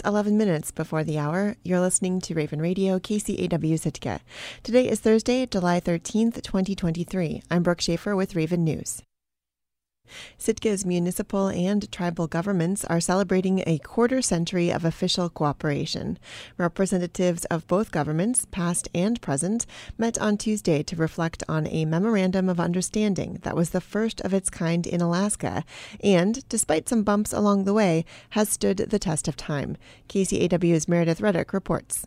It's 11 minutes before the hour. You're listening to Raven Radio, KCAW Sitka. Today is Thursday, July 13th, 2023. I'm Brooke Schaefer with Raven News. Sitka's municipal and tribal governments are celebrating a quarter century of official cooperation. Representatives of both governments, past and present, met on Tuesday to reflect on a memorandum of understanding that was the first of its kind in Alaska and, despite some bumps along the way, has stood the test of time. KCAW's Meredith Reddick reports.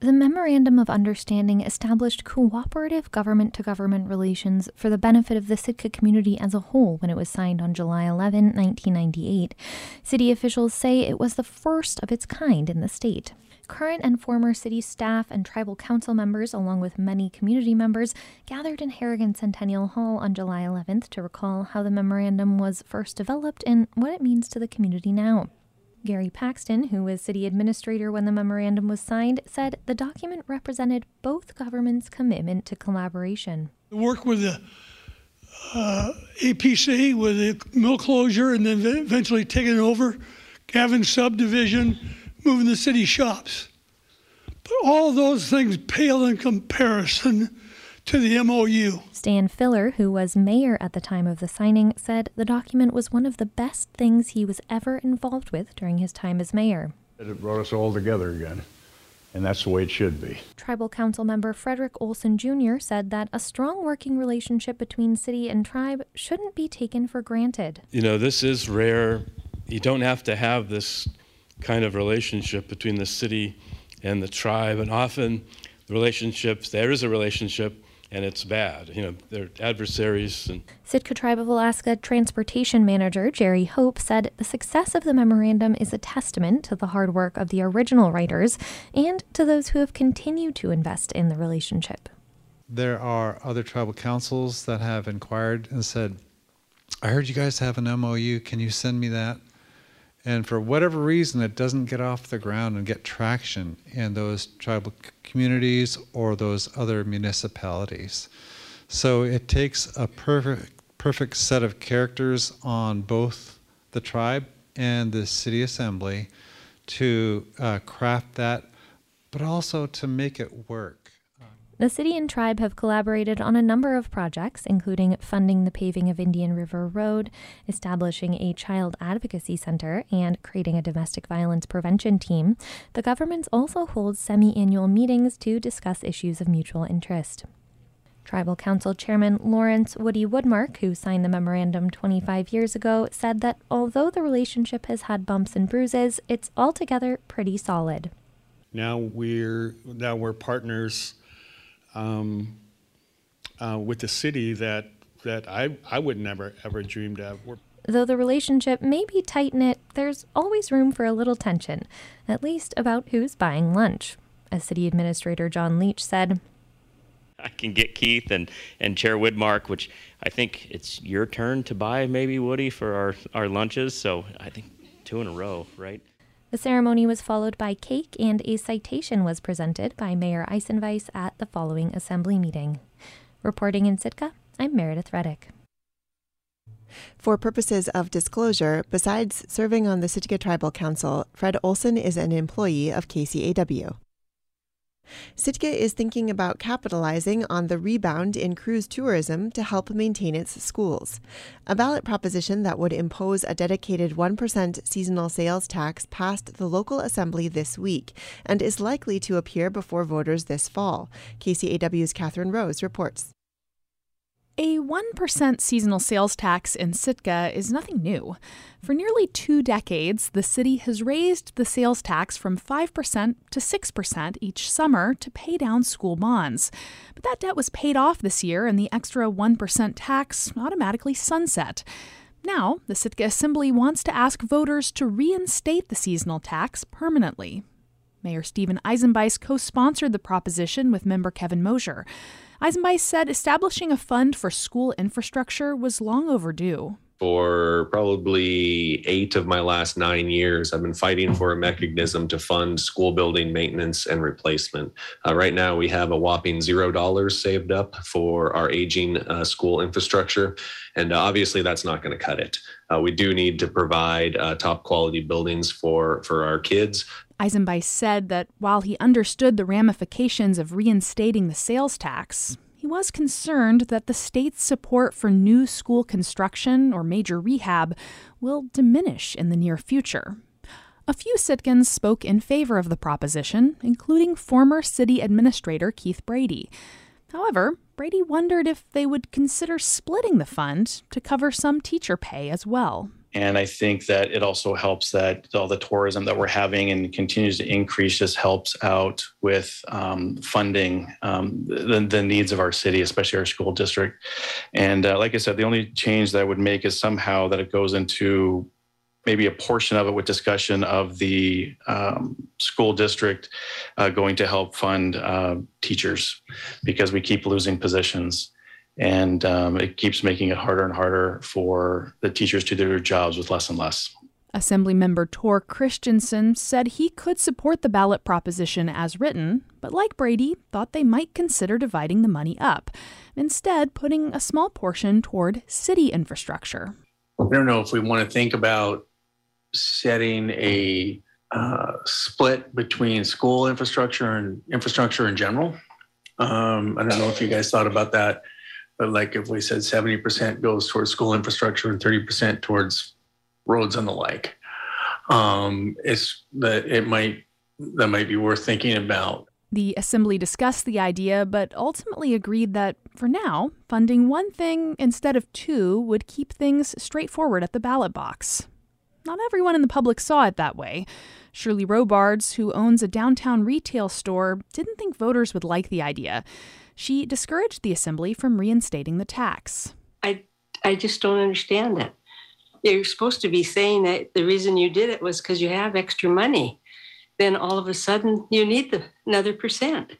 The Memorandum of Understanding established cooperative government to government relations for the benefit of the Sitka community as a whole when it was signed on July 11, 1998. City officials say it was the first of its kind in the state. Current and former city staff and tribal council members, along with many community members, gathered in Harrigan Centennial Hall on July 11th to recall how the memorandum was first developed and what it means to the community now. Gary Paxton, who was city administrator when the memorandum was signed, said the document represented both governments' commitment to collaboration. Work with the uh, APC with the mill closure and then eventually taking over Gavin subdivision, moving the city shops. But all those things pale in comparison to the MOU. Stan Filler, who was mayor at the time of the signing, said the document was one of the best things he was ever involved with during his time as mayor. It brought us all together again, and that's the way it should be. Tribal Council member Frederick Olson Jr. said that a strong working relationship between city and tribe shouldn't be taken for granted. You know, this is rare. You don't have to have this kind of relationship between the city and the tribe, and often the relationships, there is a relationship and it's bad. You know, they're adversaries. And Sitka Tribe of Alaska Transportation Manager Jerry Hope said the success of the memorandum is a testament to the hard work of the original writers and to those who have continued to invest in the relationship. There are other tribal councils that have inquired and said, I heard you guys have an MOU. Can you send me that? And for whatever reason, it doesn't get off the ground and get traction in those tribal communities or those other municipalities. So it takes a perfect, perfect set of characters on both the tribe and the city assembly to uh, craft that, but also to make it work. The city and tribe have collaborated on a number of projects, including funding the paving of Indian River Road, establishing a child advocacy center, and creating a domestic violence prevention team. The governments also hold semi annual meetings to discuss issues of mutual interest. Tribal Council Chairman Lawrence Woody Widmark, who signed the memorandum 25 years ago, said that although the relationship has had bumps and bruises, it's altogether pretty solid. Now we're now we're partners um, uh, with the city that that I I would never ever dreamed of. We're Though the relationship may be tight knit, there's always room for a little tension, at least about who's buying lunch. As City Administrator John Leach said, I can get Keith and, and Chair Widmark, which I think it's your turn to buy maybe Woody for our, our lunches. So I think two in a row, right? The ceremony was followed by cake, and a citation was presented by Mayor Eisenbeis at the following assembly meeting. Reporting in Sitka, I'm Meredith Reddick. For purposes of disclosure, besides serving on the Sitka Tribal Council, Fred Olson is an employee of KCAW. Sitka is thinking about capitalizing on the rebound in cruise tourism to help maintain its schools. A ballot proposition that would impose a dedicated 1% seasonal sales tax passed the local assembly this week and is likely to appear before voters this fall. KCAW's Catherine Rose reports. A 1% seasonal sales tax in Sitka is nothing new. For nearly two decades, the city has raised the sales tax from 5% to 6% each summer to pay down school bonds. But that debt was paid off this year, and the extra 1% tax automatically sunset. Now, the Sitka Assembly wants to ask voters to reinstate the seasonal tax permanently. Mayor Stephen Eisenbeis co sponsored the proposition with member Kevin Mosher. Eisenbeis said establishing a fund for school infrastructure was long overdue. for probably eight of my last nine years, I've been fighting for a mechanism to fund school building maintenance and replacement. Uh, right now, we have a whopping zero dollars saved up for our aging uh, school infrastructure. And uh, obviously, that's not going to cut it. Uh, we do need to provide uh, top quality buildings for, for our kids. Eisenbeis said that while he understood the ramifications of reinstating the sales tax, he was concerned that the state's support for new school construction or major rehab will diminish in the near future. A few Sitkans spoke in favor of the proposition, including former city administrator Keith Brady. However, Brady wondered if they would consider splitting the fund to cover some teacher pay as well. And I think that it also helps that all the tourism that we're having and continues to increase just helps out with um, funding um, the, the, needs of our city, especially our school district. And uh, like I said, the only change that I would make is somehow that it goes into maybe a portion of it with discussion of the um, school district uh, going to help fund uh, teachers because we keep losing positions and um, it keeps making it harder and harder for the teachers to do their jobs with less and less. Assemblymember Thor Christianson said he could support the ballot proposition as written, but like Brady, thought they might consider dividing the money up, instead, putting a small portion toward city infrastructure. I don't know if we want to think about setting a uh, split between school infrastructure and infrastructure in general. Um, I don't know if you guys thought about that. But like if we said 70% goes towards school infrastructure and 30% towards roads and the like, um, it's that it might that might be worth thinking about. The assembly discussed the idea, but ultimately agreed that for now, funding one thing instead of two would keep things straightforward at the ballot box. Not everyone in the public saw it that way. Shirley Robards, who owns a downtown retail store, didn't think voters would like the idea she discouraged the assembly from reinstating the tax. I, I just don't understand it. You're supposed to be saying that the reason you did it was because you have extra money. Then all of a sudden you need the, another percent.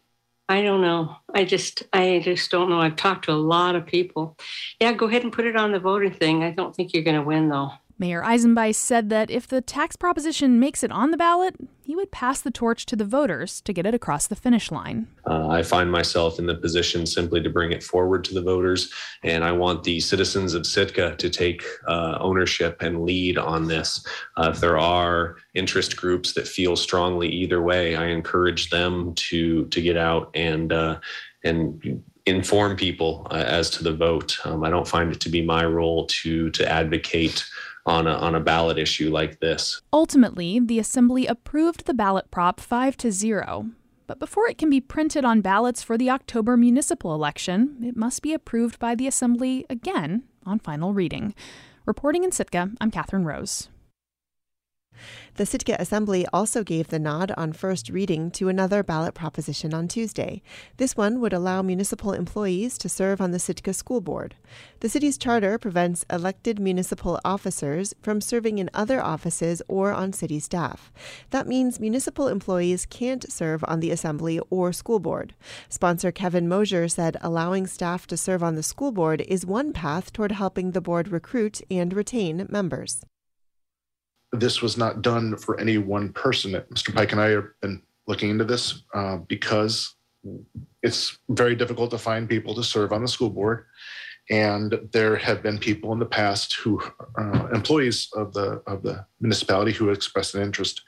I don't know. I just I just don't know. I've talked to a lot of people. Yeah, go ahead and put it on the voting thing. I don't think you're going to win though. Mayor Eisenbeis said that if the tax proposition makes it on the ballot, he would pass the torch to the voters to get it across the finish line. Uh, I find myself in the position simply to bring it forward to the voters, and I want the citizens of Sitka to take uh, ownership and lead on this. Uh, if there are interest groups that feel strongly either way, I encourage them to to get out and uh, and inform people uh, as to the vote. Um, I don't find it to be my role to to advocate on a, on a ballot issue like this. Ultimately, the Assembly approved the ballot prop 5 to 0. But before it can be printed on ballots for the October municipal election, it must be approved by the Assembly again on final reading. Reporting in Sitka, I'm Catherine Rose. The Sitka Assembly also gave the nod on first reading to another ballot proposition on Tuesday. This one would allow municipal employees to serve on the Sitka School Board. The city's charter prevents elected municipal officers from serving in other offices or on city staff. That means municipal employees can't serve on the Assembly or School Board. Sponsor Kevin Mosher said allowing staff to serve on the school board is one path toward helping the board recruit and retain members this was not done for any one person. Mr. Pike and I have been looking into this uh, because it's very difficult to find people to serve on the school board. And there have been people in the past who, uh, employees of the of the municipality, who expressed an interest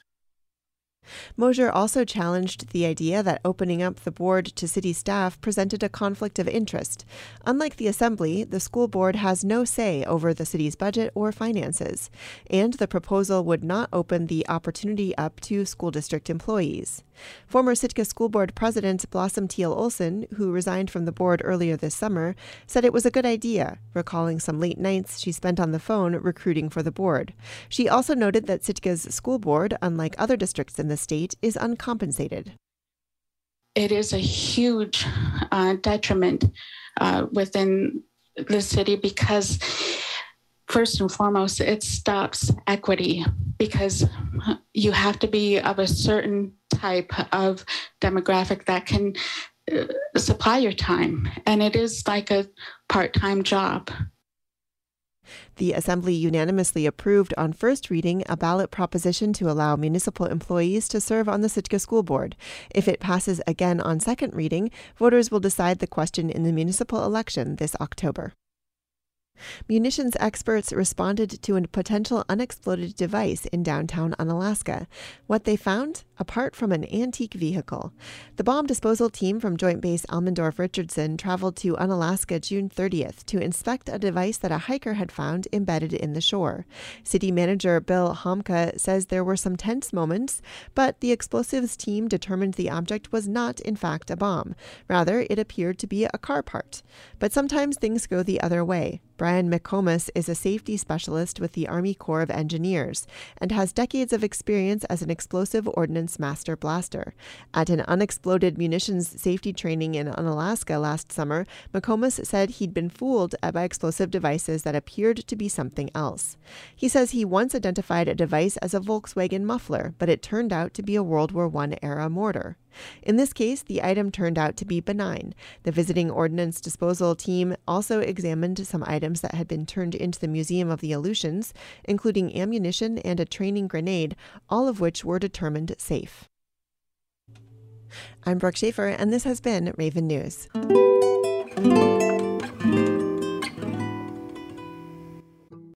Mosher also challenged the idea that opening up the board to city staff presented a conflict of interest. Unlike the assembly, the school board has no say over the city's budget or finances, and the proposal would not open the opportunity up to school district employees. Former Sitka School Board President Blossom Teal Olson, who resigned from the board earlier this summer, said it was a good idea, recalling some late nights she spent on the phone recruiting for the board. She also noted that Sitka's school board, unlike other districts in the state, is uncompensated. It is a huge uh, detriment uh, within the city because first and foremost, it stops equity because you have to be of a certain type of demographic that can uh, supply your time. And it is like a part time job. The Assembly unanimously approved on first reading a ballot proposition to allow municipal employees to serve on the Sitka School Board. If it passes again on second reading, voters will decide the question in the municipal election this October. Munitions experts responded to a potential unexploded device in downtown Unalaska. What they found? Apart from an antique vehicle. The bomb disposal team from Joint Base Elmendorf Richardson traveled to Unalaska June 30th to inspect a device that a hiker had found embedded in the shore. City manager Bill Homka says there were some tense moments, but the explosives team determined the object was not, in fact, a bomb. Rather, it appeared to be a car part. But sometimes things go the other way. Brian McComas is a safety specialist with the Army Corps of Engineers and has decades of experience as an explosive ordnance master blaster. At an unexploded munitions safety training in Unalaska last summer, McComas said he'd been fooled by explosive devices that appeared to be something else. He says he once identified a device as a Volkswagen muffler, but it turned out to be a World War I era mortar. In this case, the item turned out to be benign. The visiting ordnance disposal team also examined some items that had been turned into the Museum of the Aleutians, including ammunition and a training grenade, all of which were determined safe. I'm Brooke Schaefer, and this has been Raven News.